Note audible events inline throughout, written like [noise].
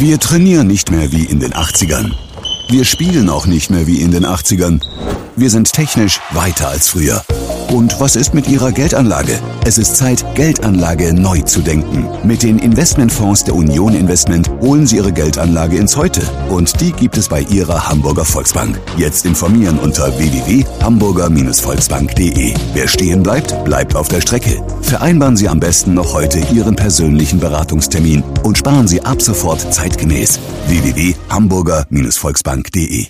Wir trainieren nicht mehr wie in den 80ern. Wir spielen auch nicht mehr wie in den 80ern. Wir sind technisch weiter als früher. Und was ist mit Ihrer Geldanlage? Es ist Zeit, Geldanlage neu zu denken. Mit den Investmentfonds der Union Investment holen Sie Ihre Geldanlage ins Heute. Und die gibt es bei Ihrer Hamburger Volksbank. Jetzt informieren unter www.hamburger-volksbank.de. Wer stehen bleibt, bleibt auf der Strecke. Vereinbaren Sie am besten noch heute Ihren persönlichen Beratungstermin und sparen Sie ab sofort zeitgemäß. www.hamburger-volksbank.de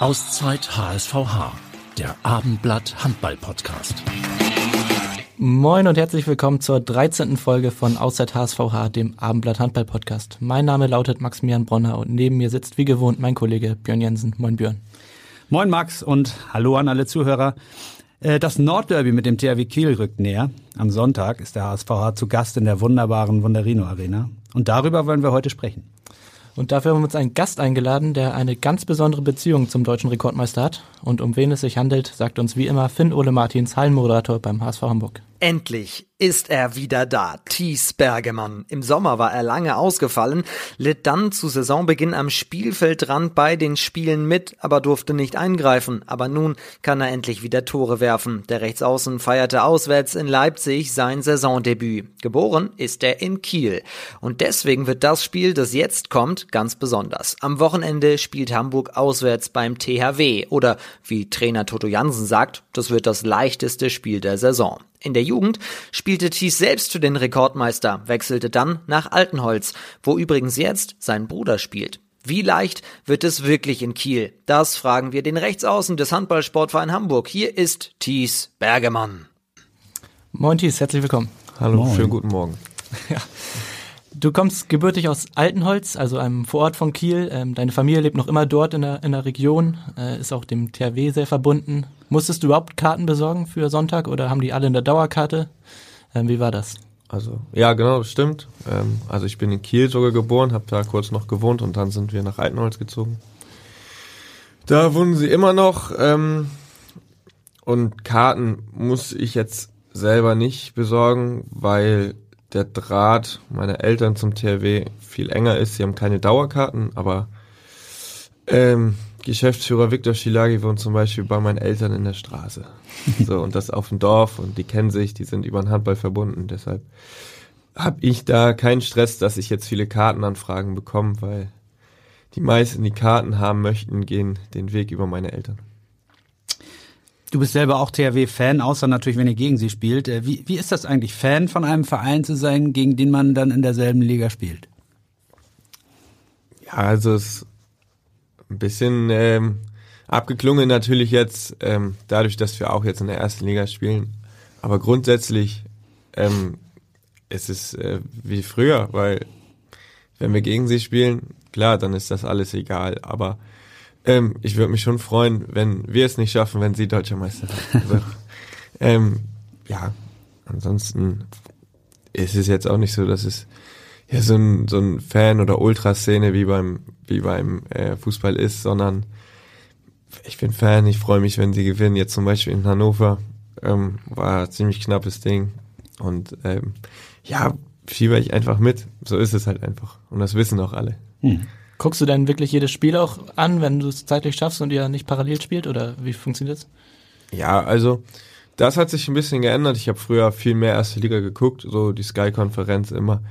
Auszeit HSVH, der Abendblatt Handball Podcast. Moin und herzlich willkommen zur 13. Folge von Auszeit HSVH, dem Abendblatt Handball Podcast. Mein Name lautet Maximilian Bronner und neben mir sitzt wie gewohnt mein Kollege Björn Jensen. Moin Björn. Moin Max und hallo an alle Zuhörer. Äh, das Nordderby mit dem THW Kiel rückt näher. Am Sonntag ist der HSVH zu Gast in der wunderbaren Wunderino Arena. Und darüber wollen wir heute sprechen. Und dafür haben wir uns einen Gast eingeladen, der eine ganz besondere Beziehung zum deutschen Rekordmeister hat. Und um wen es sich handelt, sagt uns wie immer Finn Ole Martins, Hallenmoderator beim HSV Hamburg. Endlich ist er wieder da, Thies Bergemann. Im Sommer war er lange ausgefallen, litt dann zu Saisonbeginn am Spielfeldrand bei den Spielen mit, aber durfte nicht eingreifen. Aber nun kann er endlich wieder Tore werfen. Der Rechtsaußen feierte auswärts in Leipzig sein Saisondebüt. Geboren ist er in Kiel. Und deswegen wird das Spiel, das jetzt kommt, ganz besonders. Am Wochenende spielt Hamburg auswärts beim THW. Oder wie Trainer Toto Jansen sagt, das wird das leichteste Spiel der Saison. In der Jugend spielte Thies selbst für den Rekordmeister, wechselte dann nach Altenholz, wo übrigens jetzt sein Bruder spielt. Wie leicht wird es wirklich in Kiel? Das fragen wir den Rechtsaußen des Handballsportverein Hamburg. Hier ist Thies Bergemann. Moin Thies, herzlich willkommen. Hallo, Moin. schönen guten Morgen. [laughs] Ja. Du kommst gebürtig aus Altenholz, also einem Vorort von Kiel. Ähm, deine Familie lebt noch immer dort in der, in der Region, äh, ist auch dem THW sehr verbunden. Musstest du überhaupt Karten besorgen für Sonntag oder haben die alle in der Dauerkarte? Ähm, wie war das? Also, ja, genau, stimmt. Ähm, also ich bin in Kiel sogar geboren, habe da kurz noch gewohnt und dann sind wir nach Altenholz gezogen. Da wohnen sie immer noch ähm, und Karten muss ich jetzt selber nicht besorgen, weil der Draht meiner Eltern zum THW viel enger ist. Sie haben keine Dauerkarten, aber ähm, Geschäftsführer Viktor Schilagi wohnt zum Beispiel bei meinen Eltern in der Straße. So, und das auf dem Dorf und die kennen sich, die sind über den Handball verbunden. Deshalb habe ich da keinen Stress, dass ich jetzt viele Kartenanfragen bekomme, weil die meisten, die Karten haben möchten, gehen den Weg über meine Eltern. Du bist selber auch THW-Fan, außer natürlich, wenn ihr gegen sie spielt. Äh, wie, wie ist das eigentlich, Fan von einem Verein zu sein, gegen den man dann in derselben Liga spielt? Ja, also es ein bisschen ähm, abgeklungen natürlich jetzt, ähm, dadurch, dass wir auch jetzt in der ersten Liga spielen. Aber grundsätzlich ähm, es ist äh, wie früher, weil wenn wir gegen sie spielen, klar, dann ist das alles egal. Aber ähm, ich würde mich schon freuen, wenn wir es nicht schaffen, wenn sie deutscher Meister sind. Also, [laughs] ähm, ja, ansonsten ist es jetzt auch nicht so, dass es ja so ein, so ein Fan- oder Ultraszene wie beim, wie beim äh, Fußball ist, sondern ich bin Fan, ich freue mich, wenn sie gewinnen. Jetzt zum Beispiel in Hannover ähm, war ein ziemlich knappes Ding. Und ähm, ja, fieber ich einfach mit. So ist es halt einfach. Und das wissen auch alle. Hm. Guckst du denn wirklich jedes Spiel auch an, wenn du es zeitlich schaffst und ihr nicht parallel spielt? Oder wie funktioniert das? Ja, also das hat sich ein bisschen geändert. Ich habe früher viel mehr erste Liga geguckt, so die Sky-Konferenz immer.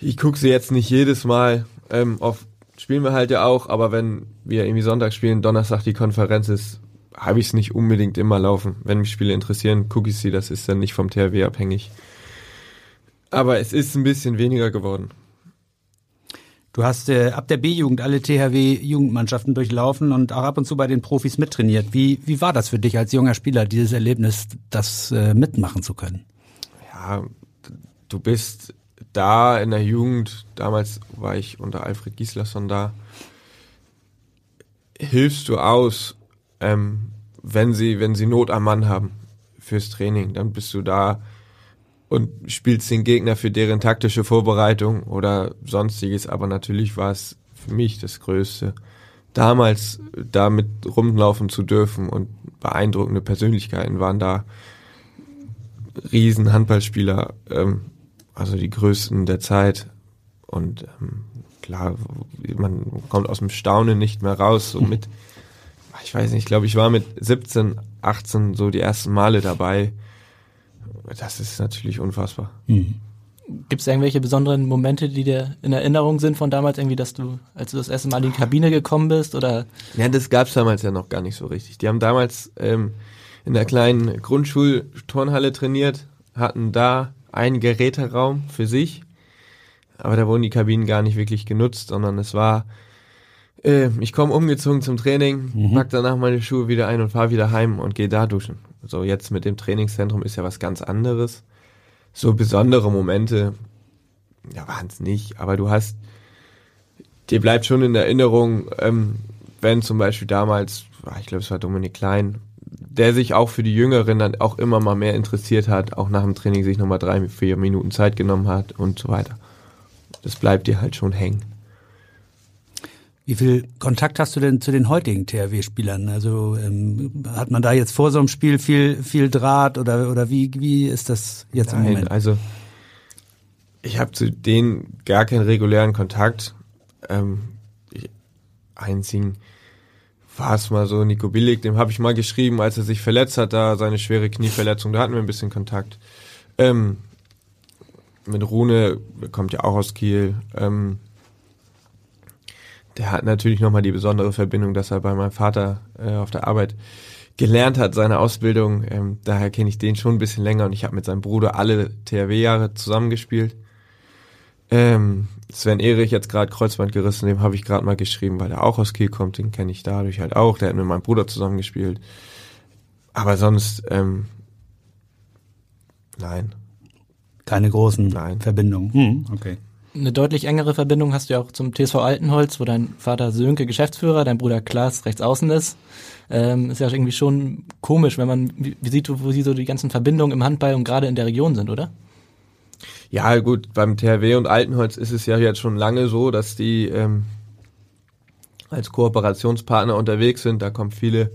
Ich gucke sie jetzt nicht jedes Mal. Ähm, oft spielen wir halt ja auch, aber wenn wir irgendwie Sonntag spielen, Donnerstag die Konferenz ist, habe ich es nicht unbedingt immer laufen. Wenn mich Spiele interessieren, gucke ich sie. Das ist dann nicht vom THW abhängig. Aber es ist ein bisschen weniger geworden. Du hast äh, ab der B-Jugend alle THW-Jugendmannschaften durchlaufen und auch ab und zu bei den Profis mittrainiert. Wie, wie war das für dich als junger Spieler, dieses Erlebnis, das äh, mitmachen zu können? Ja, du bist da in der Jugend, damals war ich unter Alfred Gislason da, hilfst du aus, ähm, wenn sie, wenn sie Not am Mann haben fürs Training, dann bist du da und spielst den Gegner für deren taktische Vorbereitung oder sonstiges. Aber natürlich war es für mich das Größte, damals damit rumlaufen zu dürfen und beeindruckende Persönlichkeiten waren da. Riesen Handballspieler, ähm, also die größten der Zeit. Und ähm, klar, man kommt aus dem Staunen nicht mehr raus. So mit, [laughs] ich weiß nicht, ich glaube, ich war mit 17, 18 so die ersten Male dabei. Das ist natürlich unfassbar. Mhm. Gibt es irgendwelche besonderen Momente, die dir in Erinnerung sind von damals, irgendwie, dass du, als du das erste Mal in die Kabine gekommen bist? Oder? Ja, das gab es damals ja noch gar nicht so richtig. Die haben damals ähm, in der kleinen Grundschulturnhalle trainiert, hatten da einen Geräteraum für sich, aber da wurden die Kabinen gar nicht wirklich genutzt, sondern es war, äh, ich komme umgezogen zum Training, mhm. pack danach meine Schuhe wieder ein und fahre wieder heim und gehe da duschen. So jetzt mit dem Trainingszentrum ist ja was ganz anderes so besondere Momente, ja, waren es nicht, aber du hast, dir bleibt schon in Erinnerung, ähm, wenn zum Beispiel damals, ah, ich glaube, es war Dominik Klein, der sich auch für die Jüngeren dann auch immer mal mehr interessiert hat, auch nach dem Training sich nochmal drei, vier Minuten Zeit genommen hat und so weiter. Das bleibt dir halt schon hängen. Wie viel Kontakt hast du denn zu den heutigen THW-Spielern? Also ähm, hat man da jetzt vor so einem Spiel viel viel Draht oder oder wie wie ist das jetzt Nein, im Moment? Also ich habe zu denen gar keinen regulären Kontakt. Ähm, ich, einzigen war es mal so Nico Billig, dem habe ich mal geschrieben, als er sich verletzt hat, da seine schwere Knieverletzung, da hatten wir ein bisschen Kontakt. Ähm, mit Rune, kommt ja auch aus Kiel. Ähm, der hat natürlich nochmal die besondere Verbindung, dass er bei meinem Vater äh, auf der Arbeit gelernt hat, seine Ausbildung. Ähm, daher kenne ich den schon ein bisschen länger und ich habe mit seinem Bruder alle THW-Jahre zusammengespielt. Ähm, Sven Erich jetzt gerade Kreuzband gerissen, dem habe ich gerade mal geschrieben, weil er auch aus Kiel kommt, den kenne ich dadurch halt auch. Der hat mit meinem Bruder zusammengespielt. Aber sonst, ähm, nein. Keine großen nein. Verbindungen. Hm, okay. Eine deutlich engere Verbindung hast du ja auch zum TSV Altenholz, wo dein Vater Sönke Geschäftsführer, dein Bruder Klaas rechts außen ist. Ähm, ist ja irgendwie schon komisch, wenn man wie, wie sieht, wo sie so die ganzen Verbindungen im Handball und gerade in der Region sind, oder? Ja, gut, beim THW und Altenholz ist es ja jetzt schon lange so, dass die ähm, als Kooperationspartner unterwegs sind. Da kommen viele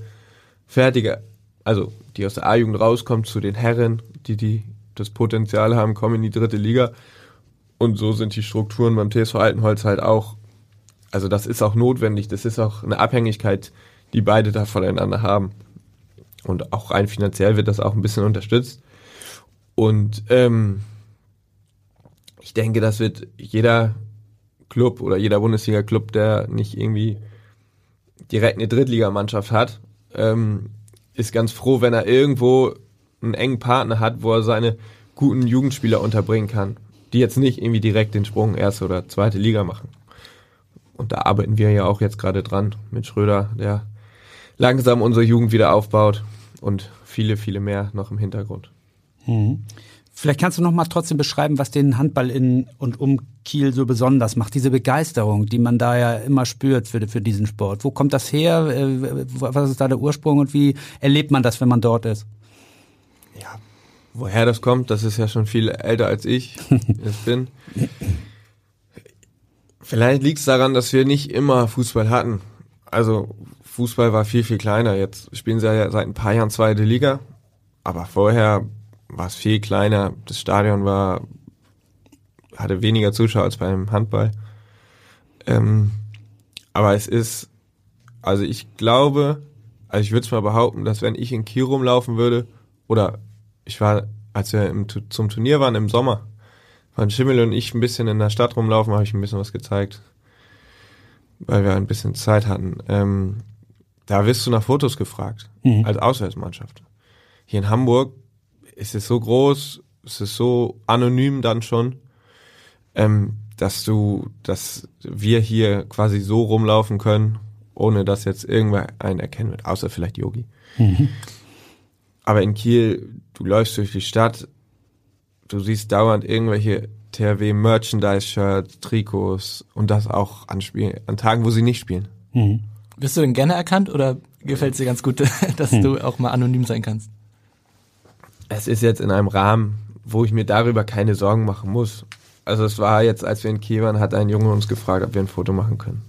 fertige, also die aus der A-Jugend rauskommen, zu den Herren, die, die das Potenzial haben, kommen in die dritte Liga. Und so sind die Strukturen beim TSV Altenholz halt auch, also das ist auch notwendig, das ist auch eine Abhängigkeit, die beide da voneinander haben. Und auch rein finanziell wird das auch ein bisschen unterstützt. Und ähm, denke, das wird jeder Club oder jeder Bundesliga-Club, der nicht irgendwie direkt eine Drittligamannschaft hat, ähm, ist ganz froh, wenn er irgendwo einen engen Partner hat, wo er seine guten Jugendspieler unterbringen kann die jetzt nicht irgendwie direkt den Sprung erste oder zweite Liga machen. Und da arbeiten wir ja auch jetzt gerade dran mit Schröder, der langsam unsere Jugend wieder aufbaut und viele, viele mehr noch im Hintergrund. Mhm. Vielleicht kannst du noch mal trotzdem beschreiben, was den Handball in und um Kiel so besonders macht. Diese Begeisterung, die man da ja immer spürt für, für diesen Sport. Wo kommt das her? Äh, was ist da der Ursprung und wie erlebt man das, wenn man dort ist? Ja, Woher das kommt, das ist ja schon viel älter als ich [laughs] es bin. Vielleicht liegt es daran, dass wir nicht immer Fußball hatten. Also Fußball war viel, viel kleiner. Jetzt spielen sie ja seit ein paar Jahren zweite Liga. Aber vorher war es viel kleiner. Das Stadion war, hatte weniger Zuschauer als beim Handball. Ähm, aber es ist, also ich glaube, also ich würde es mal behaupten, dass wenn ich in Kiel rumlaufen würde, oder ich war, als wir im, zum Turnier waren im Sommer, waren Schimmel und ich ein bisschen in der Stadt rumlaufen, habe ich ein bisschen was gezeigt, weil wir ein bisschen Zeit hatten. Ähm, da wirst du nach Fotos gefragt, mhm. als Auswärtsmannschaft. Hier in Hamburg ist es so groß, es ist so anonym dann schon, ähm, dass du, dass wir hier quasi so rumlaufen können, ohne dass jetzt irgendwer einen erkennen wird, außer vielleicht Yogi. Mhm. Aber in Kiel, du läufst durch die Stadt, du siehst dauernd irgendwelche THW Merchandise-Shirts, Trikots und das auch an, Spiel an Tagen, wo sie nicht spielen. Mhm. Bist du denn gerne erkannt oder gefällt es dir ganz gut, [laughs] dass mhm. du auch mal anonym sein kannst? Es ist jetzt in einem Rahmen, wo ich mir darüber keine Sorgen machen muss. Also es war jetzt, als wir in Kiel waren, hat ein Junge uns gefragt, ob wir ein Foto machen können.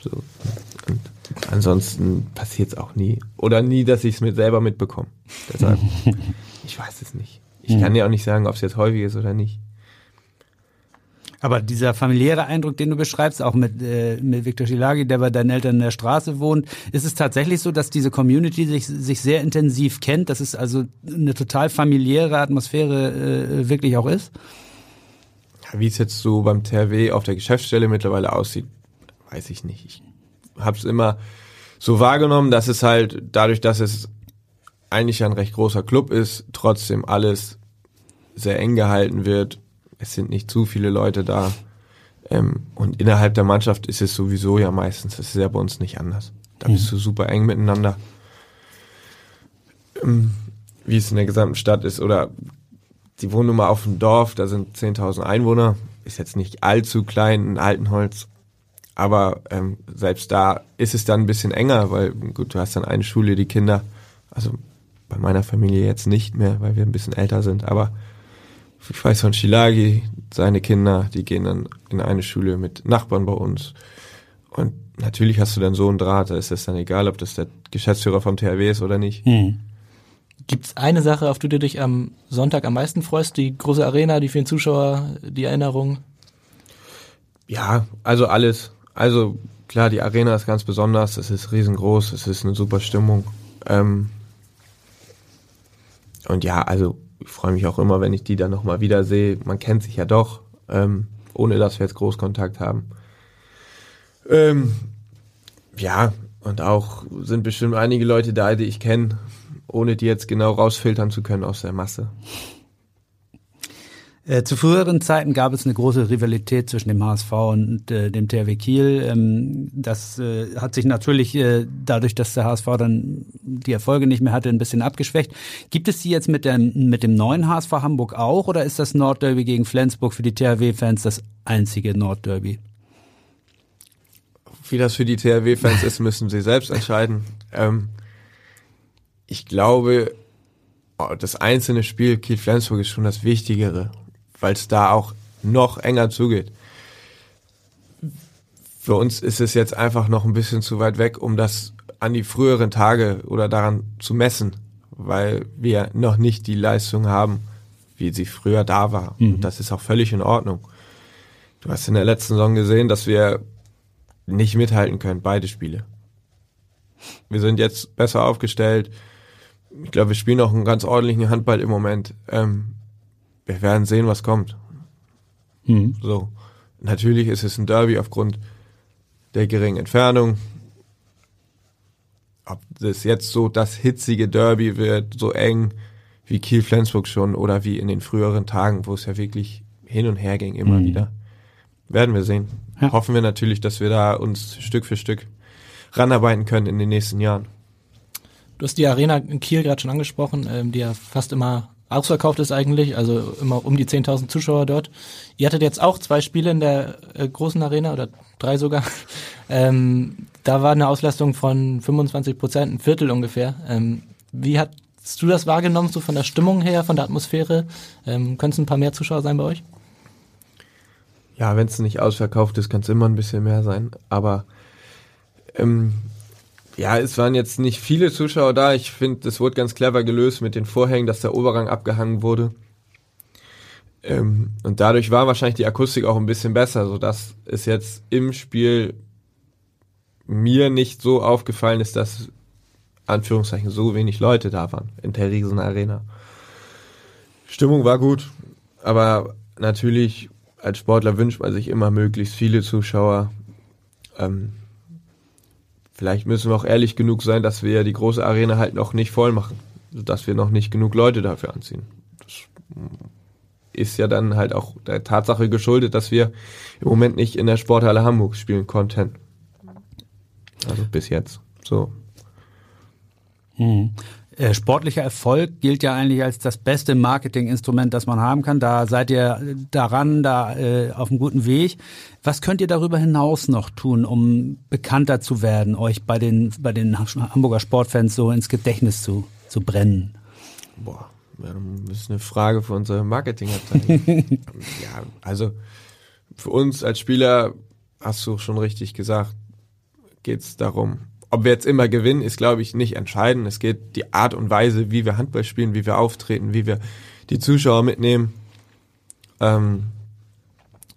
So. Und Ansonsten passiert es auch nie. Oder nie, dass ich es mir selber mitbekomme. Deshalb, [laughs] ich weiß es nicht. Ich kann dir auch nicht sagen, ob es jetzt häufig ist oder nicht. Aber dieser familiäre Eindruck, den du beschreibst, auch mit, äh, mit Viktor Schilagi, der bei deinen Eltern in der Straße wohnt, ist es tatsächlich so, dass diese Community sich, sich sehr intensiv kennt, dass es also eine total familiäre Atmosphäre äh, wirklich auch ist? Ja, wie es jetzt so beim TRW auf der Geschäftsstelle mittlerweile aussieht, weiß ich nicht. Ich habe es immer so wahrgenommen, dass es halt dadurch, dass es eigentlich ein recht großer Club ist, trotzdem alles sehr eng gehalten wird es sind nicht zu viele Leute da. Ähm, und innerhalb der Mannschaft ist es sowieso ja meistens, das ist ja bei uns nicht anders. Da bist du super eng miteinander. Ähm, wie es in der gesamten Stadt ist. Oder die Wohnnummer auf dem Dorf, da sind 10.000 Einwohner. Ist jetzt nicht allzu klein in Altenholz. Aber ähm, selbst da ist es dann ein bisschen enger, weil gut, du hast dann eine Schule, die Kinder, also bei meiner Familie jetzt nicht mehr, weil wir ein bisschen älter sind, aber ich weiß von Shilagi, seine Kinder, die gehen dann in eine Schule mit Nachbarn bei uns. Und natürlich hast du dann so einen Draht, da ist es dann egal, ob das der Geschäftsführer vom THW ist oder nicht. Hm. Gibt es eine Sache, auf die du dich am Sonntag am meisten freust? Die große Arena, die vielen Zuschauer, die Erinnerung? Ja, also alles. Also klar, die Arena ist ganz besonders, es ist riesengroß, es ist eine super Stimmung. Ähm und ja, also ich freue mich auch immer, wenn ich die dann nochmal wiedersehe. Man kennt sich ja doch, ähm, ohne dass wir jetzt Großkontakt haben. Ähm, ja, und auch sind bestimmt einige Leute da, die ich kenne, ohne die jetzt genau rausfiltern zu können aus der Masse. Äh, zu früheren Zeiten gab es eine große Rivalität zwischen dem HSV und äh, dem THW Kiel. Ähm, das äh, hat sich natürlich äh, dadurch, dass der HSV dann die Erfolge nicht mehr hatte, ein bisschen abgeschwächt. Gibt es die jetzt mit, der, mit dem neuen HSV Hamburg auch oder ist das Nordderby gegen Flensburg für die THW-Fans das einzige Nordderby? Wie das für die THW-Fans ist, müssen sie selbst entscheiden. Ähm, ich glaube, oh, das einzelne Spiel Kiel-Flensburg ist schon das Wichtigere weil es da auch noch enger zugeht. Für uns ist es jetzt einfach noch ein bisschen zu weit weg, um das an die früheren Tage oder daran zu messen, weil wir noch nicht die Leistung haben, wie sie früher da war. Mhm. Und das ist auch völlig in Ordnung. Du hast in der letzten Saison gesehen, dass wir nicht mithalten können, beide Spiele. Wir sind jetzt besser aufgestellt. Ich glaube, wir spielen auch einen ganz ordentlichen Handball im Moment. Ähm, wir werden sehen, was kommt. Mhm. So. Natürlich ist es ein Derby aufgrund der geringen Entfernung. Ob das jetzt so das hitzige Derby wird, so eng wie Kiel-Flensburg schon oder wie in den früheren Tagen, wo es ja wirklich hin und her ging immer mhm. wieder. Werden wir sehen. Ja. Hoffen wir natürlich, dass wir da uns Stück für Stück ranarbeiten können in den nächsten Jahren. Du hast die Arena in Kiel gerade schon angesprochen, ähm, die ja fast immer ausverkauft ist eigentlich, also immer um die 10.000 Zuschauer dort. Ihr hattet jetzt auch zwei Spiele in der äh, großen Arena oder drei sogar. [laughs] Ähm, da war eine Auslastung von 25 Prozent, ein Viertel ungefähr. Ähm, wie hast du das wahrgenommen, so von der Stimmung her, von der Atmosphäre? Ähm, Können es ein paar mehr Zuschauer sein bei euch? Ja, wenn es nicht ausverkauft ist, kann es immer ein bisschen mehr sein. Aber ähm, ja, es waren jetzt nicht viele Zuschauer da. Ich finde, das wurde ganz clever gelöst mit den Vorhängen, dass der Oberrang abgehangen wurde. Ähm, und dadurch war wahrscheinlich die Akustik auch ein bisschen besser, sodass es jetzt im Spiel mir nicht so aufgefallen ist, dass Anführungszeichen so wenig Leute da waren in der riesen Arena. Stimmung war gut, aber natürlich als Sportler wünscht man sich immer möglichst viele Zuschauer. Ähm, Vielleicht müssen wir auch ehrlich genug sein, dass wir die große Arena halt noch nicht voll machen. Dass wir noch nicht genug Leute dafür anziehen. Das ist ja dann halt auch der Tatsache geschuldet, dass wir im Moment nicht in der Sporthalle Hamburg spielen konnten. Also bis jetzt. So. Hm. Äh, sportlicher Erfolg gilt ja eigentlich als das beste Marketinginstrument, das man haben kann. Da seid ihr daran, da äh, auf einem guten Weg. Was könnt ihr darüber hinaus noch tun, um bekannter zu werden, euch bei den, bei den Hamburger Sportfans so ins Gedächtnis zu, zu brennen? Boah, das ist eine Frage für unsere Marketingabteilung. [laughs] ja, also für uns als Spieler, hast du schon richtig gesagt, geht es darum, ob wir jetzt immer gewinnen, ist, glaube ich, nicht entscheidend. Es geht die Art und Weise, wie wir Handball spielen, wie wir auftreten, wie wir die Zuschauer mitnehmen. Ähm,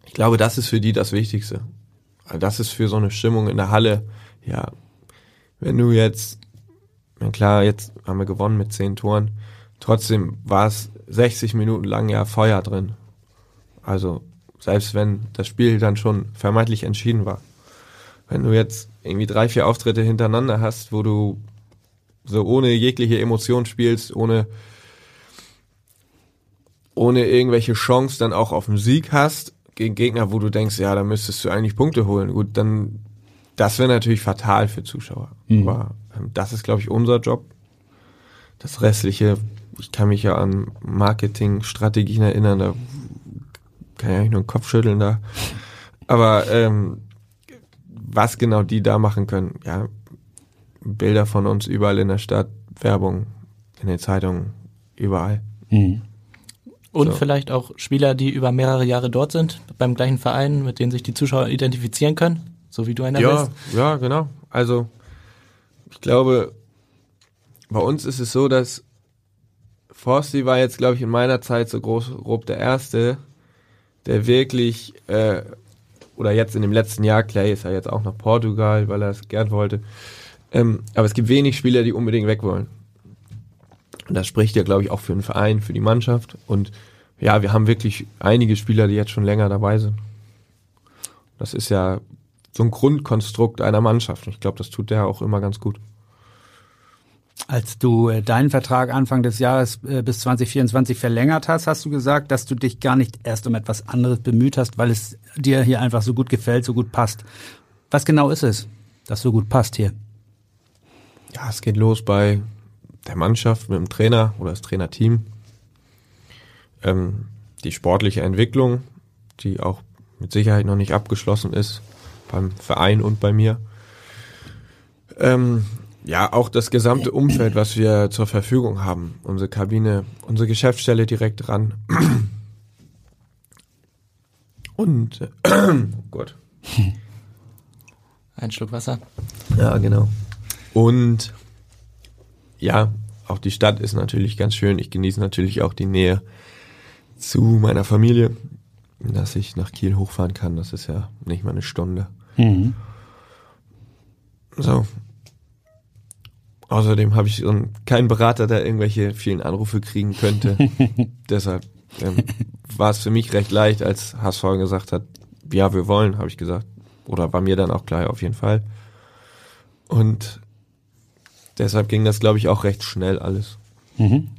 ich glaube, das ist für die das Wichtigste. Also das ist für so eine Stimmung in der Halle, ja, wenn du jetzt, na klar, jetzt haben wir gewonnen mit zehn Toren, trotzdem war es 60 Minuten lang ja Feuer drin. Also selbst wenn das Spiel dann schon vermeintlich entschieden war. Wenn du jetzt irgendwie drei, vier Auftritte hintereinander hast, wo du so ohne jegliche Emotion spielst, ohne ohne irgendwelche Chance dann auch auf den Sieg hast gegen Gegner, wo du denkst, ja, da müsstest du eigentlich Punkte holen. Gut, dann das wäre natürlich fatal für Zuschauer. Mhm. Aber ähm, das ist, glaube ich, unser Job. Das restliche, ich kann mich ja an Marketingstrategien erinnern, da kann ich eigentlich nur den Kopf schütteln da. Aber ähm, was genau die da machen können, ja, Bilder von uns überall in der Stadt, Werbung in den Zeitungen, überall. Mhm. Und so. vielleicht auch Spieler, die über mehrere Jahre dort sind, beim gleichen Verein, mit denen sich die Zuschauer identifizieren können, so wie du einer ja, bist. Ja, genau. Also ich glaube, bei uns ist es so, dass Forsti war jetzt, glaube ich, in meiner Zeit so groß grob der Erste, der wirklich, äh, oder jetzt in dem letzten Jahr, Clay ist ja jetzt auch nach Portugal, weil er es gern wollte. Ähm, aber es gibt wenig Spieler, die unbedingt weg wollen. Und das spricht ja, glaube ich, auch für den Verein, für die Mannschaft. Und ja, wir haben wirklich einige Spieler, die jetzt schon länger dabei sind. Das ist ja so ein Grundkonstrukt einer Mannschaft. Und ich glaube, das tut der auch immer ganz gut. Als du äh, deinen Vertrag Anfang des Jahres äh, bis 2024 verlängert hast, hast du gesagt, dass du dich gar nicht erst um etwas anderes bemüht hast, weil es dir hier einfach so gut gefällt, so gut passt. Was genau ist es, das so gut passt hier? Ja, es geht los bei der Mannschaft, mit dem Trainer oder das Trainerteam. Ähm, die sportliche Entwicklung, die auch mit Sicherheit noch nicht abgeschlossen ist, beim Verein und bei mir. Ähm, ja, auch das gesamte Umfeld, was wir zur Verfügung haben. Unsere Kabine, unsere Geschäftsstelle direkt dran. Und, äh, oh Gott. Ein Schluck Wasser. Ja, genau. Und ja, auch die Stadt ist natürlich ganz schön. Ich genieße natürlich auch die Nähe zu meiner Familie, dass ich nach Kiel hochfahren kann. Das ist ja nicht mal eine Stunde. Mhm. So. Außerdem habe ich so keinen Berater, der irgendwelche vielen Anrufe kriegen könnte. [laughs] Deshalb ähm, war es für mich recht leicht, als HSV gesagt hat, ja, wir wollen, habe ich gesagt. Oder war mir dann auch klar, auf jeden Fall. Und Deshalb ging das, glaube ich, auch recht schnell alles. Mhm.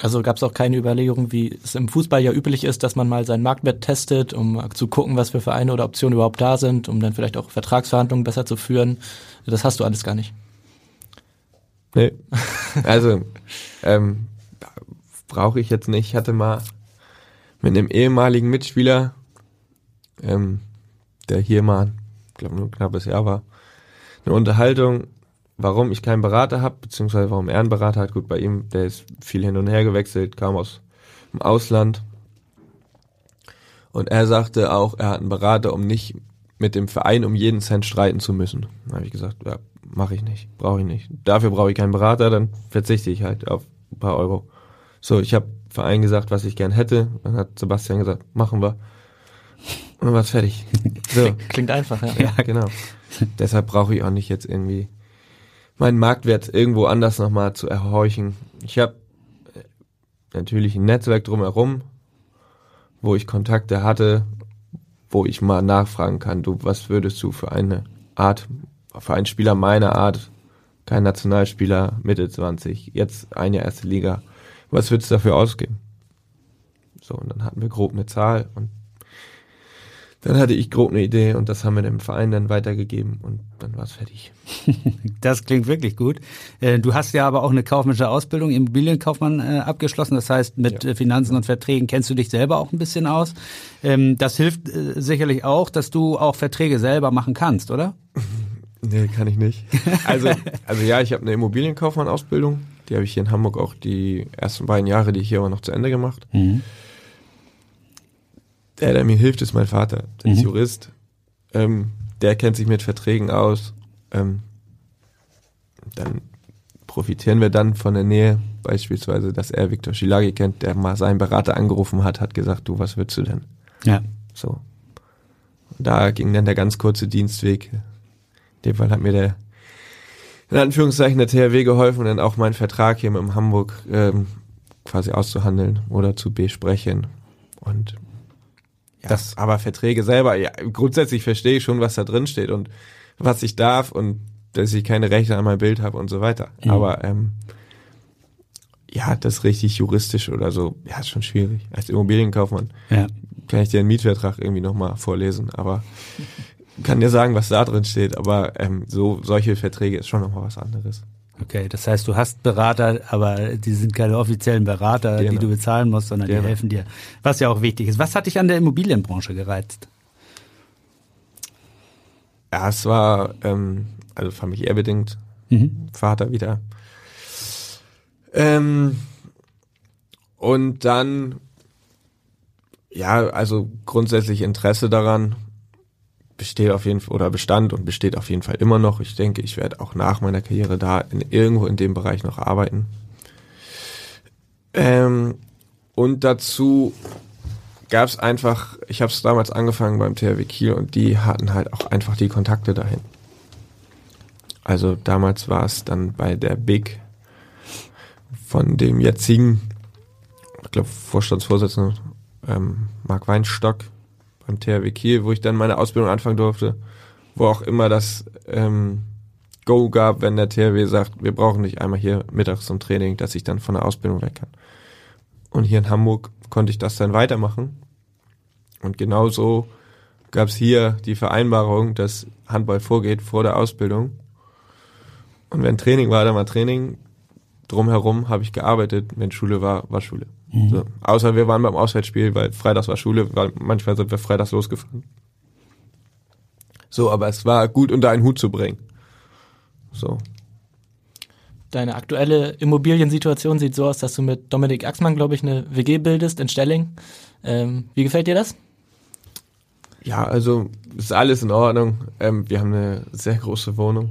Also gab es auch keine Überlegung, wie es im Fußball ja üblich ist, dass man mal seinen Marktwert testet, um zu gucken, was für Vereine oder Optionen überhaupt da sind, um dann vielleicht auch Vertragsverhandlungen besser zu führen. Das hast du alles gar nicht. Nee. [laughs] Also, ähm, brauche ich jetzt nicht. Ich hatte mal mit einem ehemaligen Mitspieler, ähm, der hier mal, glaube nur ein knappes Jahr war, eine Unterhaltung warum ich keinen Berater habe, beziehungsweise warum er einen Berater hat. Gut, bei ihm, der ist viel hin und her gewechselt, kam aus dem Ausland. Und er sagte auch, er hat einen Berater, um nicht mit dem Verein um jeden Cent streiten zu müssen. Da habe ich gesagt, ja, mache ich nicht, brauche ich nicht. Dafür brauche ich keinen Berater, dann verzichte ich halt auf ein paar Euro. So, ich habe Verein gesagt, was ich gern hätte. Dann hat Sebastian gesagt, machen wir. Und dann war es fertig. [laughs] So. Klingt einfach, ja. Ja, genau. Deshalb brauche ich auch nicht jetzt irgendwie meinen Marktwert irgendwo anders nochmal zu erhorchen. Ich habe äh, natürlich ein Netzwerk drumherum, wo ich Kontakte hatte, wo ich mal nachfragen kann, du, was würdest du für eine Art, für einen Spieler meiner Art, kein Nationalspieler, Mitte 20, jetzt eine erste Liga, was würdest du dafür ausgeben? So, und dann hatten wir grob eine Zahl und dann hatte ich grob eine Idee und das haben wir dem Verein dann weitergegeben und dann war es fertig. [laughs] das klingt wirklich gut. Äh, du hast ja aber auch eine kaufmännische Ausbildung, Immobilienkaufmann äh, abgeschlossen. Das heißt, mit ja. Äh, Finanzen und Verträgen kennst du dich selber auch ein bisschen aus. Ähm, das hilft sicherlich auch, dass du auch Verträge selber machen kannst, oder? [laughs] Nee, kann ich nicht. [laughs] Also, also ja, ich habe eine Immobilienkaufmann-Ausbildung. Die habe ich hier in Hamburg auch die ersten beiden Jahre, die ich hier aber noch zu Ende gemacht. Mhm. Der, der mir hilft, ist mein Vater. Der mhm. ist Jurist. Ähm, der kennt sich mit Verträgen aus. Ähm, dann profitieren wir dann von der Nähe, beispielsweise, dass er Viktor Schilagi kennt, der mal seinen Berater angerufen hat, hat gesagt, du, was willst du denn? Ja. So. da ging dann der ganz kurze Dienstweg. In dem Fall hat mir der, in Anführungszeichen, der THW geholfen, dann auch meinen Vertrag hier mit Hamburg ähm, quasi auszuhandeln oder zu besprechen. Und ja, Das- aber Verträge selber, ja, grundsätzlich verstehe ich schon, was da drin steht und was ich darf und dass ich keine Rechte an meinem Bild habe und so weiter. Mhm. Aber ähm, ja, das richtig juristisch oder so, ja, ist schon schwierig. Als Immobilienkaufmann Ja. kann ich dir einen Mietvertrag irgendwie nochmal vorlesen, aber [laughs] kann dir sagen, was da drin steht, aber ähm, so solche Verträge ist schon nochmal was anderes. Okay, das heißt, du hast Berater, aber die sind keine offiziellen Berater, die Genau. du bezahlen musst, sondern die Genau. helfen dir. Was ja auch wichtig ist. Was hat dich an der Immobilienbranche gereizt? Ja, es war ähm, also familiär bedingt, Mhm. Vater wieder. Ähm, und dann, ja, also grundsätzlich Interesse daran besteht auf jeden Fall oder bestand und besteht auf jeden Fall immer noch. Ich denke, ich werde auch nach meiner Karriere da in, irgendwo in dem Bereich noch arbeiten. Ähm, und dazu gab es einfach, ich habe es damals angefangen beim THW Kiel und die hatten halt auch einfach die Kontakte dahin. Also damals war es dann bei der Big von dem jetzigen, ich glaube, Vorstandsvorsitzenden ähm, Marc Weinstock beim THW Kiel, wo ich dann meine Ausbildung anfangen durfte, wo auch immer das ähm, Go gab, wenn der THW sagt, wir brauchen dich einmal hier mittags zum Training, dass ich dann von der Ausbildung weg kann. Und hier in Hamburg konnte ich das dann weitermachen. Und genauso gab es hier die Vereinbarung, dass Handball vorgeht vor der Ausbildung. Und wenn Training war, dann war Training. Drumherum habe ich gearbeitet. Wenn Schule war, war Schule. So. Außer wir waren beim Auswärtsspiel, weil freitags war Schule, weil manchmal sind wir freitags losgefahren. So, aber es war gut unter einen Hut zu bringen. So. Deine aktuelle Immobiliensituation sieht so aus, dass du mit Dominik Axmann, glaube ich, eine WG bildest in Stelling. Ähm, wie gefällt dir das? Ja, also ist alles in Ordnung. Ähm, wir haben eine sehr große Wohnung.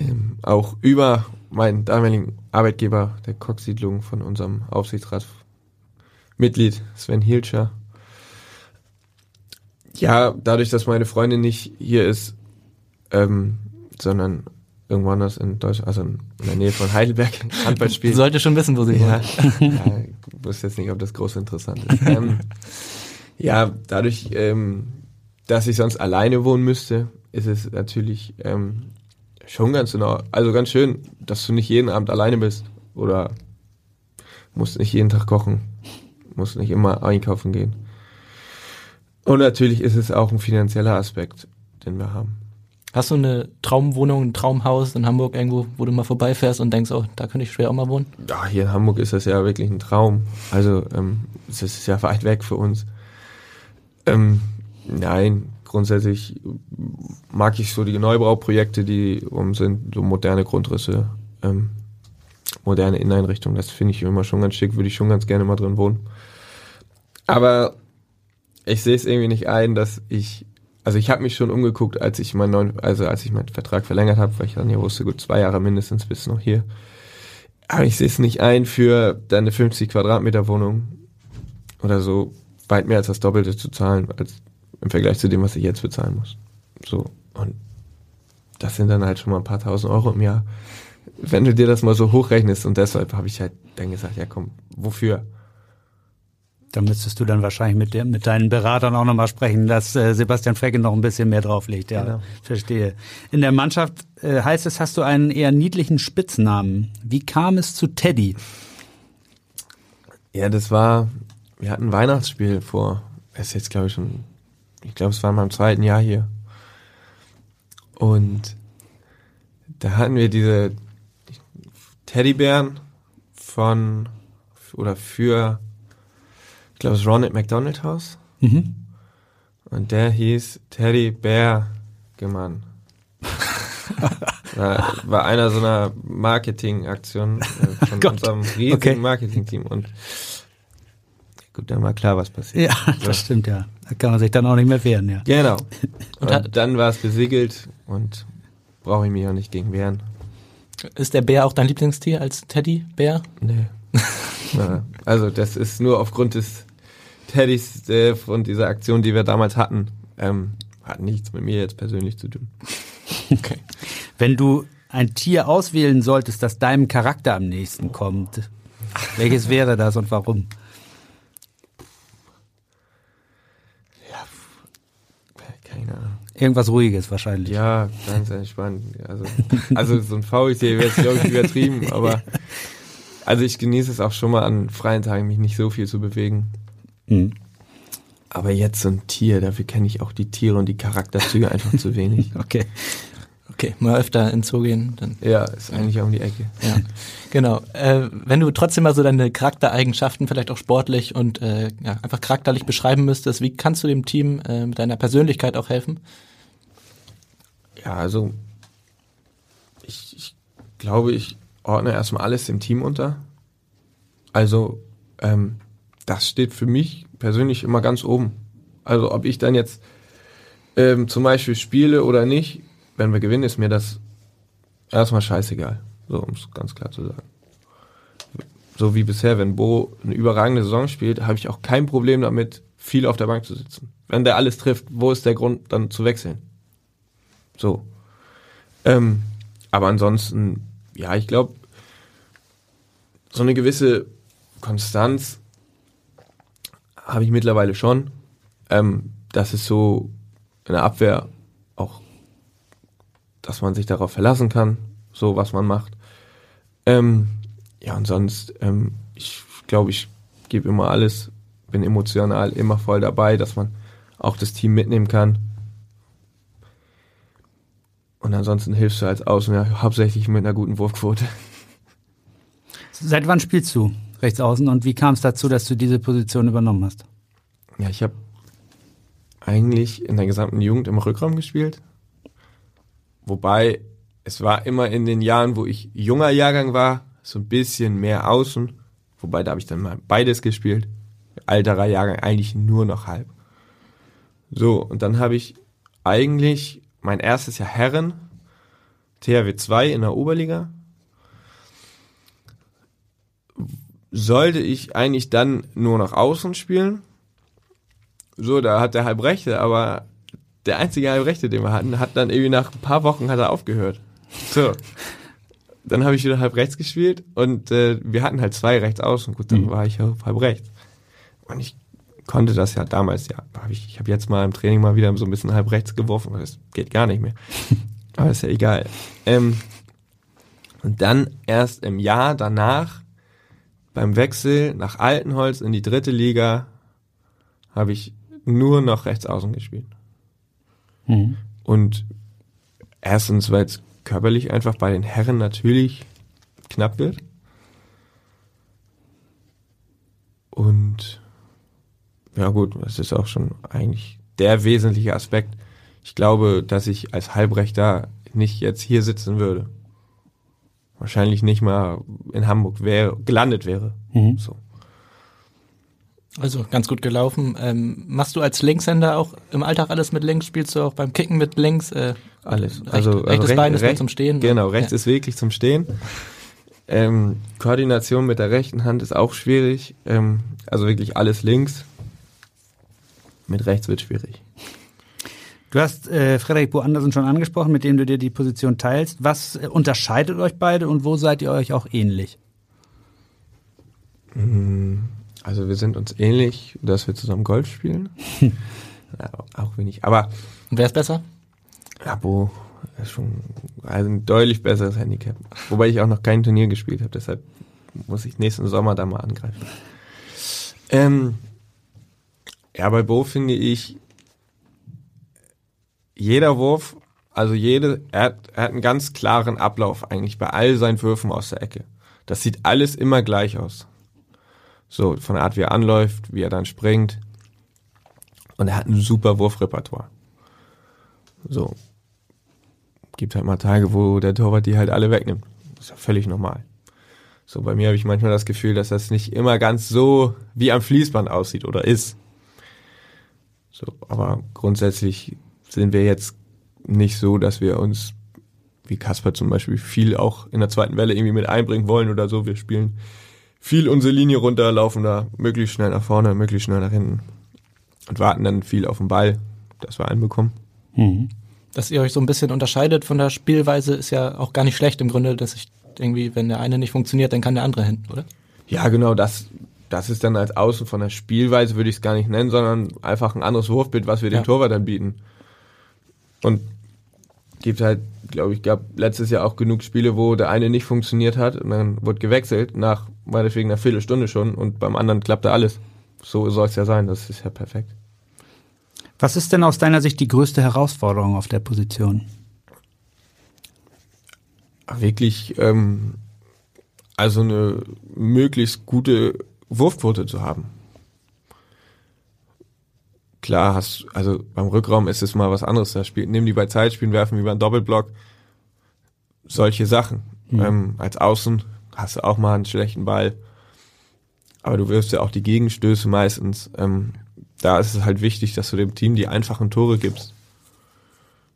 Ähm, auch über meinen damaligen Arbeitgeber der Koch-Siedlung von unserem Aufsichtsratsmitglied Sven Hielscher. Ja, dadurch, dass meine Freundin nicht hier ist, ähm, sondern irgendwo anders in Deutschland, also in der Nähe von Heidelberg, [laughs] Handball spielt. solltest schon wissen, wo sie Ja, ja, ich wusste jetzt nicht, ob das groß interessant ist. ähm, ja, dadurch, ähm, dass ich sonst alleine wohnen müsste, ist es natürlich ähm, schon ganz genau, also ganz schön, dass du nicht jeden Abend alleine bist oder musst nicht jeden Tag kochen, musst nicht immer einkaufen gehen. Und natürlich ist es auch ein finanzieller Aspekt, den wir haben. Hast du eine Traumwohnung, ein Traumhaus in Hamburg irgendwo, wo du mal vorbeifährst und denkst, oh, da könnte ich schwer auch mal wohnen? Ja, hier in Hamburg ist das ja wirklich ein Traum. Also, ähm, es ist ja weit weg für uns. Ähm, nein, grundsätzlich mag ich so die Neubauprojekte, die um sind, so moderne Grundrisse, ähm, moderne Inneneinrichtungen. Das finde ich immer schon ganz schick, würde ich schon ganz gerne mal drin wohnen. Aber ich sehe es irgendwie nicht ein, dass ich, also ich habe mich schon umgeguckt, als ich meinen neuen, also als ich meinen Vertrag verlängert habe, weil ich dann hier wusste, gut zwei Jahre mindestens bis noch hier. Aber ich sehe es nicht ein für deine 50 Quadratmeter Wohnung oder so weit mehr als das Doppelte zu zahlen, als im Vergleich zu dem, was ich jetzt bezahlen muss. So. Und das sind dann halt schon mal ein paar tausend Euro im Jahr. Wenn du dir das mal so hochrechnest und deshalb habe ich halt dann gesagt, ja komm, wofür? Da müsstest du dann wahrscheinlich mit, dem, mit deinen Beratern auch nochmal sprechen, dass äh, Sebastian Frecke noch ein bisschen mehr drauflegt. Ja, Genau. verstehe. In der Mannschaft äh, heißt es, hast du einen eher niedlichen Spitznamen. Wie kam es zu Teddy? Ja, das war, wir hatten ein Weihnachtsspiel vor, es ist jetzt glaube ich schon, ich glaube es war in meinem zweiten Jahr hier. Und da hatten wir diese Teddybären von, oder für, ich glaube es Ronald McDonald House. Mhm. Und der hieß Teddy Bear Gemann. [laughs] war, war einer so einer Marketingaktion äh, [laughs] von Gott. unserem riesigen Okay. Marketingteam. Und gut, dann war klar, was passiert. Ja, das stimmt ja. Da kann man sich dann auch nicht mehr wehren, ja. Genau. [laughs] Und Und, dann war es besiegelt und brauche ich mich auch nicht gegen wehren. Ist der Bär auch dein Lieblingstier als Teddybär? Nee. [laughs] Ja, also das ist nur aufgrund des Teddys äh, von dieser Aktion, die wir damals hatten, Ähm, hat nichts mit mir jetzt persönlich zu tun. Okay. Wenn du ein Tier auswählen solltest, das deinem Charakter am nächsten kommt, welches wäre das und warum? Keine Ahnung. Irgendwas Ruhiges wahrscheinlich. Ja, ganz entspannt. Also, also so ein Faultier wäre jetzt, glaube ich, übertrieben, [laughs] aber also ich genieße es auch schon mal an freien Tagen, mich nicht so viel zu bewegen. Mhm. Aber jetzt so ein Tier, dafür kenne ich auch die Tiere und die Charakterzüge einfach zu wenig. [laughs] Okay. Okay, mal öfter ins Zoo gehen, dann Ja, ist eigentlich um die Ecke. Ja, genau. Äh, wenn du trotzdem mal so deine Charaktereigenschaften, vielleicht auch sportlich und äh, ja, einfach charakterlich beschreiben müsstest, wie kannst du dem Team äh, mit deiner Persönlichkeit auch helfen? Ja, also ich, ich glaube, ich ordne erstmal alles dem Team unter. Also ähm, das steht für mich persönlich immer ganz oben. Also ob ich dann jetzt ähm, zum Beispiel spiele oder nicht, wenn wir gewinnen, ist mir das erstmal scheißegal. So, um es ganz klar zu sagen. So wie bisher, wenn Bo eine überragende Saison spielt, habe ich auch kein Problem damit, viel auf der Bank zu sitzen. Wenn der alles trifft, wo ist der Grund, dann zu wechseln? So. Ähm, aber ansonsten, ja, ich glaube, so eine gewisse Konstanz habe ich mittlerweile schon. Ähm, das ist so in der Abwehr auch, dass man sich darauf verlassen kann, so was man macht. Ähm, ja, und sonst, ähm, ich glaube, ich gebe immer alles, bin emotional immer voll dabei, dass man auch das Team mitnehmen kann. Und ansonsten hilfst du als Außen ja hauptsächlich mit einer guten Wurfquote. Seit wann spielst du rechts außen und wie kam es dazu, dass du diese Position übernommen hast? Ja, ich habe eigentlich in der gesamten Jugend im Rückraum gespielt. Wobei es war immer in den Jahren, wo ich junger Jahrgang war, so ein bisschen mehr außen. Wobei da habe ich dann mal beides gespielt. Alterer Jahrgang eigentlich nur noch halb. So, und dann habe ich eigentlich mein erstes Jahr Herren, THW 2 in der Oberliga. Sollte ich eigentlich dann nur noch außen spielen. So, da hat der Halbrechte, aber der einzige Halbrechte, den wir hatten, hat dann irgendwie nach ein paar Wochen hat er aufgehört. So. Dann habe ich wieder halb rechts gespielt und äh, wir hatten halt zwei rechts außen. Gut, dann war ich halb rechts. Und ich konnte das ja damals, ja, hab ich, ich habe jetzt mal im Training mal wieder so ein bisschen halb rechts geworfen, aber das geht gar nicht mehr. [laughs] aber ist ja egal. Ähm, und dann erst im Jahr danach, beim Wechsel nach Altenholz in die dritte Liga, habe ich nur noch rechts außen gespielt. Mhm. Und erstens, weil es körperlich einfach bei den Herren natürlich knapp wird. Und ja gut, das ist auch schon eigentlich der wesentliche Aspekt. Ich glaube, dass ich als Halbrechter nicht jetzt hier sitzen würde. Wahrscheinlich nicht mal in Hamburg wäre, gelandet wäre. Mhm. So. Also ganz gut gelaufen. Ähm, machst du als Linkshänder auch im Alltag alles mit links? Spielst du auch beim Kicken mit links? Äh, Alles. Recht, also rechtes recht- Bein ist nur recht- zum Stehen. Genau, rechts ja. ist wirklich zum Stehen. Ähm, Koordination mit der rechten Hand ist auch schwierig. Ähm, also wirklich alles links. Mit rechts wird schwierig. Du hast äh, Frederik Bo Andersen schon angesprochen, mit dem du dir die Position teilst. Was äh, unterscheidet euch beide und wo seid ihr euch auch ähnlich? Also wir sind uns ähnlich, dass wir zusammen Golf spielen. [laughs] ja, auch wenig. Aber Und wer ist besser? Abo ist schon also ein deutlich besseres Handicap. Wobei ich auch noch kein Turnier gespielt habe, deshalb muss ich nächsten Sommer da mal angreifen. Ähm, ja, bei Bo finde ich, jeder Wurf, also jede, er hat, er hat einen ganz klaren Ablauf eigentlich bei all seinen Würfen aus der Ecke. Das sieht alles immer gleich aus. So, von der Art, wie er anläuft, wie er dann springt. Und er hat ein super Wurfrepertoire. So. Gibt halt mal Tage, wo der Torwart die halt alle wegnimmt. Das ist ja völlig normal. So, bei mir habe ich manchmal das Gefühl, dass das nicht immer ganz so wie am Fließband aussieht oder ist. So, aber grundsätzlich sind wir jetzt nicht so, dass wir uns, wie Kasper zum Beispiel, viel auch in der zweiten Welle irgendwie mit einbringen wollen oder so. Wir spielen viel unsere Linie runter, laufen da möglichst schnell nach vorne, möglichst schnell nach hinten und warten dann viel auf den Ball. dass wir einen bekommen. Mhm. Dass ihr euch so ein bisschen unterscheidet von der Spielweise, ist ja auch gar nicht schlecht im Grunde, dass ich irgendwie, wenn der eine nicht funktioniert, dann kann der andere hin, oder? Ja, genau, das, das ist dann als Außen von der Spielweise, würde ich es gar nicht nennen, sondern einfach ein anderes Wurfbild, was wir ja. dem Torwart dann bieten. Und gibt halt, glaube ich, gab letztes Jahr auch genug Spiele, wo der eine nicht funktioniert hat und dann wurde gewechselt, nach meinetwegen einer Viertelstunde schon und beim anderen klappte alles. So soll es ja sein, das ist ja perfekt. Was ist denn aus deiner Sicht die größte Herausforderung auf der Position? Wirklich, ähm, also eine möglichst gute Wurfquote zu haben. Klar, hast also beim Rückraum ist es mal was anderes. Da spielt, nimm die bei Zeitspielen, werfen wie beim Doppelblock. Solche Sachen. Mhm. Ähm, als Außen hast du auch mal einen schlechten Ball. Aber du wirfst ja auch die Gegenstöße meistens. Ähm, da ist es halt wichtig, dass du dem Team die einfachen Tore gibst.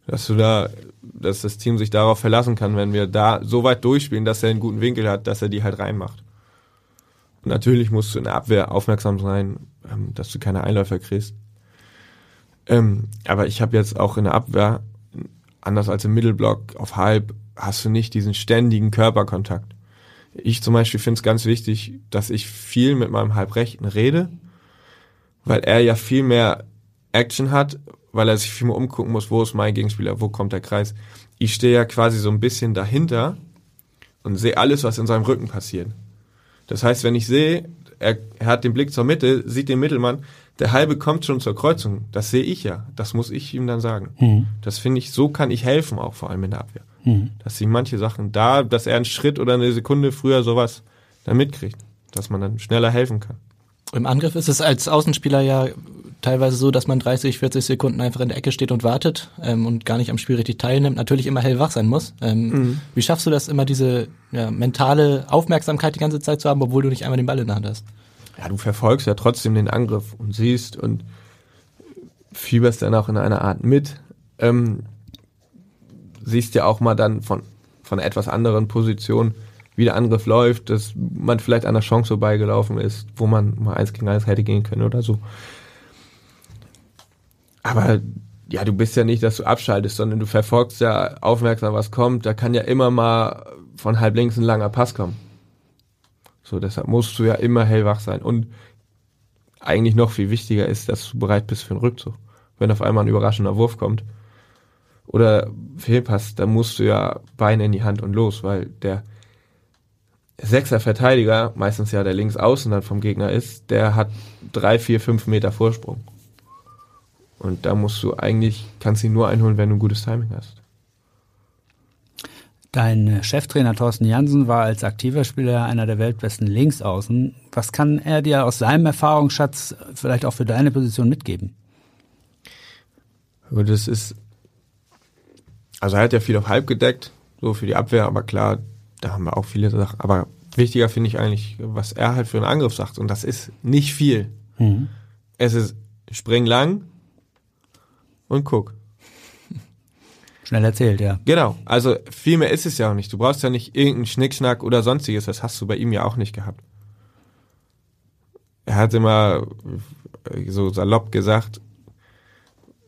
Dass du da, dass das Team sich darauf verlassen kann, wenn wir da so weit durchspielen, dass er einen guten Winkel hat, dass er die halt reinmacht. Natürlich musst du in der Abwehr aufmerksam sein, ähm, dass du keine Einläufer kriegst. Ähm, aber ich habe jetzt auch in der Abwehr, anders als im Mittelblock, auf halb, hast du nicht diesen ständigen Körperkontakt. Ich zum Beispiel finde es ganz wichtig, dass ich viel mit meinem Halbrechten rede, weil er ja viel mehr Action hat, weil er sich viel mehr umgucken muss, wo ist mein Gegenspieler, wo kommt der Kreis. Ich stehe ja quasi so ein bisschen dahinter und sehe alles, was in seinem Rücken passiert. Das heißt, wenn ich sehe, er, er hat den Blick zur Mitte, sieht den Mittelmann, der halbe kommt schon zur Kreuzung. Das sehe ich ja. Das muss ich ihm dann sagen. Mhm. Das finde ich, so kann ich helfen, auch vor allem in der Abwehr. Mhm. Dass sie manche Sachen da, dass er einen Schritt oder eine Sekunde früher sowas dann mitkriegt. Dass man dann schneller helfen kann. Im Angriff ist es als Außenspieler ja teilweise so, dass man 30, 40 Sekunden einfach in der Ecke steht und wartet ähm, und gar nicht am Spiel richtig teilnimmt, natürlich immer hellwach sein muss. Ähm, mhm. Wie schaffst du das immer, diese ja, mentale Aufmerksamkeit die ganze Zeit zu haben, obwohl du nicht einmal den Ball in der Hand hast? ja, du verfolgst ja trotzdem den Angriff und siehst und fieberst dann auch in einer Art mit. Ähm, siehst ja auch mal dann von, von etwas anderen Positionen, wie der Angriff läuft, dass man vielleicht an der Chance vorbeigelaufen ist, wo man mal eins gegen eins hätte gehen können oder so. Aber ja, du bist ja nicht, dass du abschaltest, sondern du verfolgst ja aufmerksam, was kommt. Da kann ja immer mal von halb links ein langer Pass kommen. So, deshalb musst du ja immer hellwach sein. Und eigentlich noch viel wichtiger ist, dass du bereit bist für einen Rückzug. Wenn auf einmal ein überraschender Wurf kommt oder Fehlpass, dann musst du ja Beine in die Hand und los, weil der Sechser Verteidiger, meistens ja der links außen dann vom Gegner ist, der hat drei, vier, fünf Meter Vorsprung. Und da musst du eigentlich, kannst ihn nur einholen, wenn du ein gutes Timing hast. Dein Cheftrainer Thorsten Jansen war als aktiver Spieler einer der weltbesten Linksaußen. Was kann er dir aus seinem Erfahrungsschatz vielleicht auch für deine Position mitgeben? Das ist, also er hat ja viel auf halb gedeckt, so für die Abwehr, aber klar, da haben wir auch viele Sachen. Aber wichtiger finde ich eigentlich, was er halt für einen Angriff sagt. Und das ist nicht viel. Mhm. Es ist spring lang und guck. Schnell erzählt, ja. Genau. Also viel mehr ist es ja auch nicht. Du brauchst ja nicht irgendeinen Schnickschnack oder sonstiges. Das hast du bei ihm ja auch nicht gehabt. Er hat immer so salopp gesagt,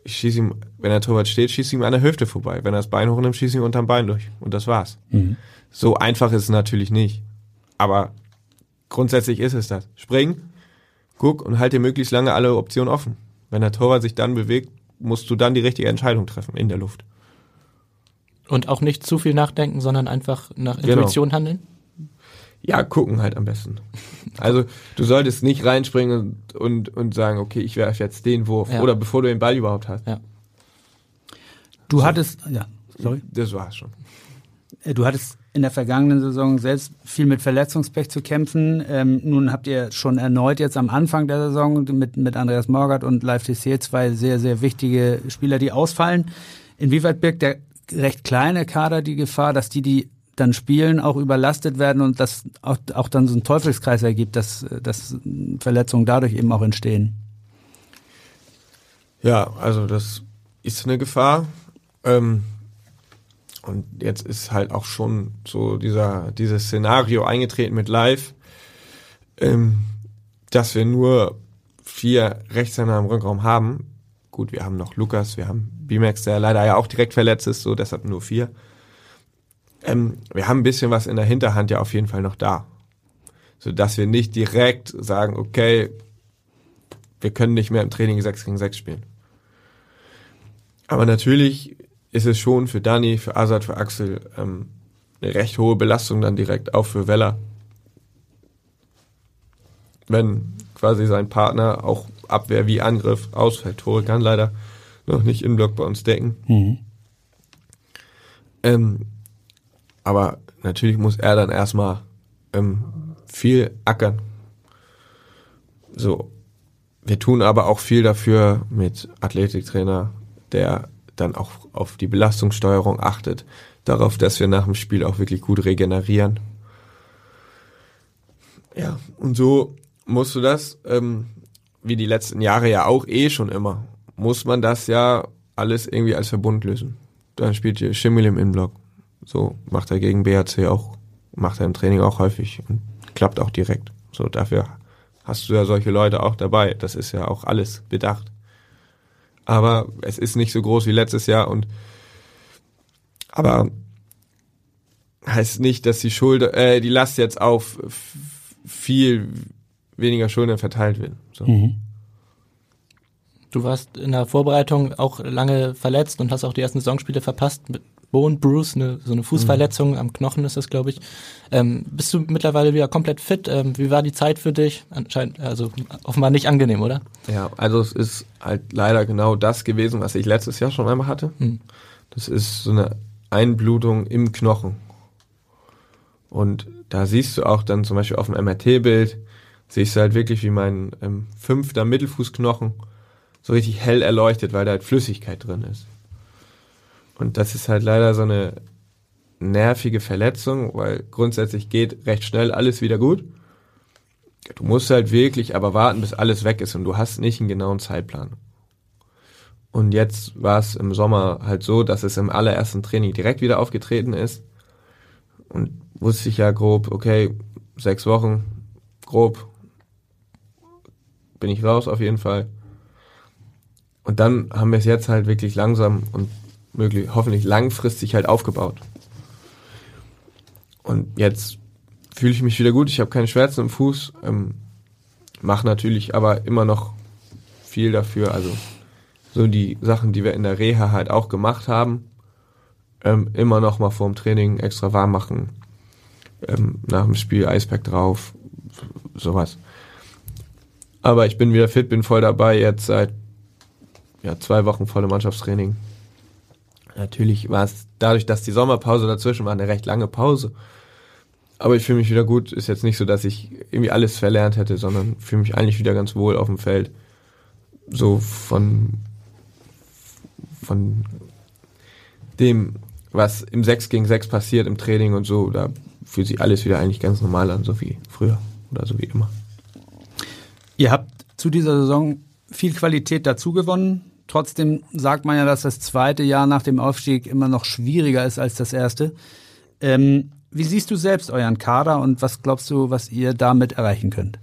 ich schieße ihm, wenn der Torwart steht, schieße ihm an der Hüfte vorbei. Wenn er das Bein hochnimmt, schieße ihm unterm Bein durch. Und das war's. Mhm. So einfach ist es natürlich nicht. Aber grundsätzlich ist es das. Spring, guck und halt dir möglichst lange alle Optionen offen. Wenn der Torwart sich dann bewegt, musst du dann die richtige Entscheidung treffen in der Luft. Und auch nicht zu viel nachdenken, sondern einfach nach genau. Intuition genau. handeln? Ja, gucken halt am besten. Also du solltest nicht reinspringen und, und, und sagen, okay, ich werfe jetzt den Wurf. Ja. Oder bevor du den Ball überhaupt hast. Ja. Du so. hattest, ja, sorry. Das war's schon. Äh, du hattest in der vergangenen Saison selbst viel mit Verletzungspech zu kämpfen. Ähm, nun habt ihr schon erneut jetzt am Anfang der Saison mit, mit Andreas Morgert und Live TC zwei sehr, sehr wichtige Spieler, die ausfallen. Inwieweit birgt der recht kleine Kader die Gefahr, dass die, die dann spielen, auch überlastet werden und dass auch, auch dann so ein Teufelskreis ergibt, dass, dass Verletzungen dadurch eben auch entstehen. Ja, also das ist eine Gefahr. Ähm, und jetzt ist halt auch schon so dieser, dieses Szenario eingetreten mit Live, ähm, dass wir nur vier Rechtshänder im Rückraum haben. gut, wir haben noch Lukas, wir haben B-Max, der leider ja auch direkt verletzt ist, so deshalb nur vier. Ähm, wir haben ein bisschen was in der Hinterhand ja auf jeden Fall noch da. So dass wir nicht direkt sagen, okay, wir können nicht mehr im Training 6 gegen 6 spielen. Aber natürlich ist es schon für Dani, für Azad, für Axel ähm, eine recht hohe Belastung dann direkt auch für Weller. Wenn quasi sein Partner auch Abwehr wie Angriff ausfällt. Tore kann leider noch nicht im Block bei uns decken. Mhm. Ähm, aber natürlich muss er dann erstmal ähm, viel ackern. So. Wir tun aber auch viel dafür mit Athletiktrainer, der dann auch auf die Belastungssteuerung achtet, darauf, dass wir nach dem Spiel auch wirklich gut regenerieren. Ja, und so musst du das, ähm, wie die letzten Jahre ja auch eh schon immer, muss man das ja alles irgendwie als Verbund lösen. Dann spielt ihr Schimmel im Innenblock. So macht er gegen BAC auch, macht er im Training auch häufig und klappt auch direkt. So dafür hast du ja solche Leute auch dabei. Das ist ja auch alles bedacht. Aber es ist nicht so groß wie letztes Jahr und aber heißt nicht, dass die Schuld, äh, die Last jetzt auf viel weniger Schulden verteilt wird. So. Mhm. Du warst in der Vorbereitung auch lange verletzt und hast auch die ersten Saisonspiele verpasst Bone Bruce, eine, so eine Fußverletzung mhm. am Knochen ist das, glaube ich. Ähm, bist du mittlerweile wieder komplett fit? Ähm, wie war die Zeit für dich? Anscheinend, also offenbar nicht angenehm, oder? Ja, also es ist halt leider genau das gewesen, was ich letztes Jahr schon einmal hatte. Mhm. Das ist so eine Einblutung im Knochen. Und da siehst du auch dann zum Beispiel auf dem MRT-Bild, siehst du halt wirklich, wie mein ähm, fünfter Mittelfußknochen so richtig hell erleuchtet, weil da halt Flüssigkeit drin ist. Und das ist halt leider so eine nervige Verletzung, weil grundsätzlich geht recht schnell alles wieder gut. Du musst halt wirklich aber warten, bis alles weg ist und du hast nicht einen genauen Zeitplan. Und jetzt war es im Sommer halt so, dass es im allerersten Training direkt wieder aufgetreten ist. Und wusste ich ja grob, okay, sechs Wochen, grob, bin ich raus auf jeden Fall. Und dann haben wir es jetzt halt wirklich langsam und möglich, hoffentlich langfristig halt aufgebaut. Und jetzt fühle ich mich wieder gut. Ich habe keine Schmerzen im Fuß, ähm, mache natürlich aber immer noch viel dafür. Also so die Sachen, die wir in der Reha halt auch gemacht haben, ähm, immer noch mal vorm Training extra warm machen, ähm, nach dem Spiel Eispack drauf, sowas. Aber ich bin wieder fit, bin voll dabei, jetzt seit ja, zwei Wochen volle Mannschaftstraining. Natürlich war es dadurch, dass die Sommerpause dazwischen war, eine recht lange Pause. Aber ich fühle mich wieder gut. Ist jetzt nicht so, dass ich irgendwie alles verlernt hätte, sondern fühle mich eigentlich wieder ganz wohl auf dem Feld. So von, von dem, was im 6 gegen 6 passiert im Training und so, da fühlt sich alles wieder eigentlich ganz normal an, so wie früher oder so wie immer. Ihr habt zu dieser Saison viel Qualität dazu gewonnen. Trotzdem sagt man ja, dass das zweite Jahr nach dem Aufstieg immer noch schwieriger ist als das erste. Ähm, wie siehst du selbst euren Kader und was glaubst du, was ihr damit erreichen könnt?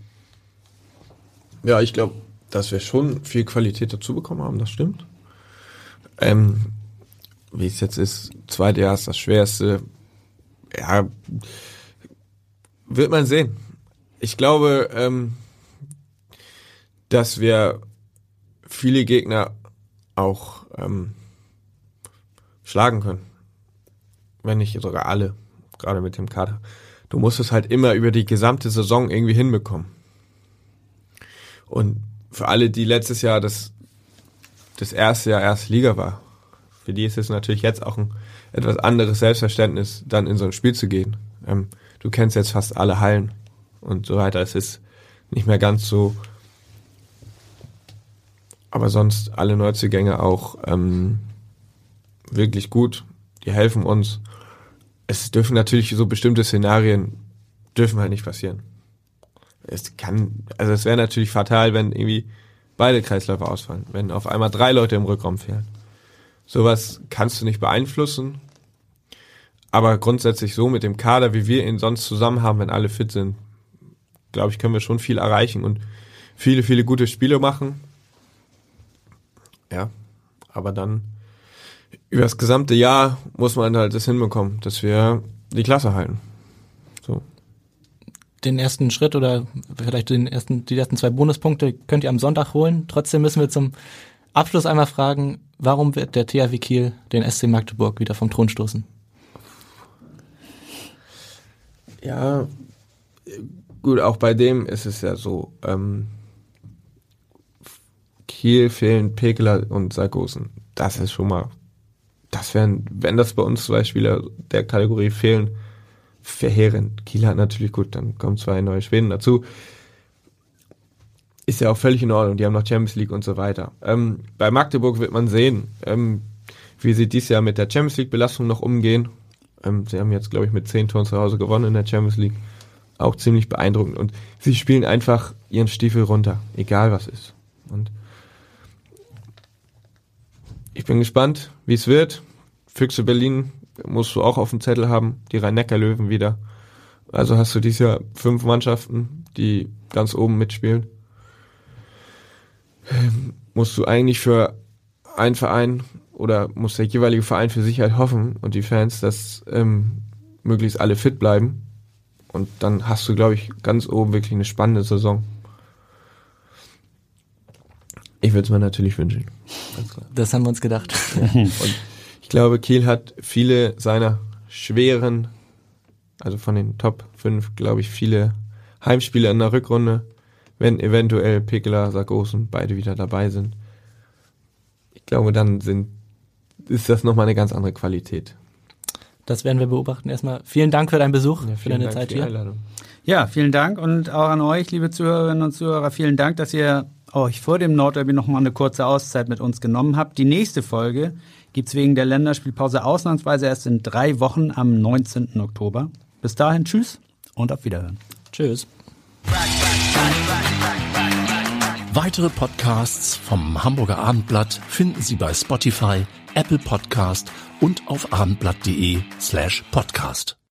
Ja, ich glaube, dass wir schon viel Qualität dazu bekommen haben, das stimmt. Ähm, wie es jetzt ist, zweite Jahr ist das schwerste. Ja, wird man sehen. Ich glaube, ähm, dass wir viele Gegner auch ähm, schlagen können. Wenn nicht sogar alle, gerade mit dem Kader. Du musst es halt immer über die gesamte Saison irgendwie hinbekommen. Und für alle, die letztes Jahr das, das erste Jahr erste Liga war, für die ist es natürlich jetzt auch ein etwas anderes Selbstverständnis, dann in so ein Spiel zu gehen. Ähm, du kennst jetzt fast alle Hallen und so weiter. Es ist nicht mehr ganz so aber sonst alle Neuzugänge auch ähm, wirklich gut. Die helfen uns. Es dürfen natürlich so bestimmte Szenarien dürfen halt nicht passieren. Es kann, also es wäre natürlich fatal, wenn irgendwie beide Kreisläufe ausfallen, wenn auf einmal drei Leute im Rückraum fehlen. Sowas kannst du nicht beeinflussen. Aber grundsätzlich so mit dem Kader, wie wir ihn sonst zusammen haben, wenn alle fit sind, glaube ich, können wir schon viel erreichen und viele, viele gute Spiele machen. Ja, aber dann über das gesamte Jahr muss man halt das hinbekommen, dass wir die Klasse halten. So. Den ersten Schritt oder vielleicht den ersten, die ersten zwei Bonuspunkte könnt ihr am Sonntag holen. Trotzdem müssen wir zum Abschluss einmal fragen, warum wird der THW Kiel den SC Magdeburg wieder vom Thron stoßen? Ja, gut, auch bei dem ist es ja so, ähm, Kiel fehlen Pekeler und Sargosen. Das ist schon mal, das wären, wenn das bei uns zwei Spieler der Kategorie fehlen, verheerend. Kiel hat natürlich gut, dann kommen zwei neue Schweden dazu. Ist ja auch völlig in Ordnung, die haben noch Champions League und so weiter. Ähm, bei Magdeburg wird man sehen, ähm, wie sie dieses Jahr mit der Champions League Belastung noch umgehen. Ähm, sie haben jetzt, glaube ich, mit zehn Toren zu Hause gewonnen in der Champions League. Auch ziemlich beeindruckend. Und sie spielen einfach ihren Stiefel runter, egal was ist. Und ich bin gespannt, wie es wird. Füchse Berlin musst du auch auf dem Zettel haben, die Rhein-Neckar-Löwen wieder. Also hast du dieses Jahr fünf Mannschaften, die ganz oben mitspielen. Ähm, musst du eigentlich für einen Verein oder muss der jeweilige Verein für sich halt hoffen und die Fans, dass ähm, möglichst alle fit bleiben. Und dann hast du, glaube ich, ganz oben wirklich eine spannende Saison. Ich würde es mir natürlich wünschen. Das haben wir uns gedacht. [laughs] Und ich glaube, Kiel hat viele seiner schweren, also von den Top 5, glaube ich, viele Heimspiele in der Rückrunde, wenn eventuell Pekela, Sargosen beide wieder dabei sind. Ich glaube, dann sind, ist das nochmal eine ganz andere Qualität. Das werden wir beobachten. Erstmal vielen Dank für deinen Besuch, Ja, für deine Dank Zeit für die hier. Einladung. Ja, vielen Dank und auch an euch, liebe Zuhörerinnen und Zuhörer, vielen Dank, dass ihr euch vor dem Nordderby noch mal eine kurze Auszeit mit uns genommen habt. Die nächste Folge gibt's wegen der Länderspielpause ausnahmsweise erst in drei Wochen am 19. Oktober. Bis dahin, tschüss und auf Wiederhören. Tschüss. Weitere Podcasts vom Hamburger Abendblatt finden Sie bei Spotify, Apple Podcast und auf abendblatt.de slash podcast.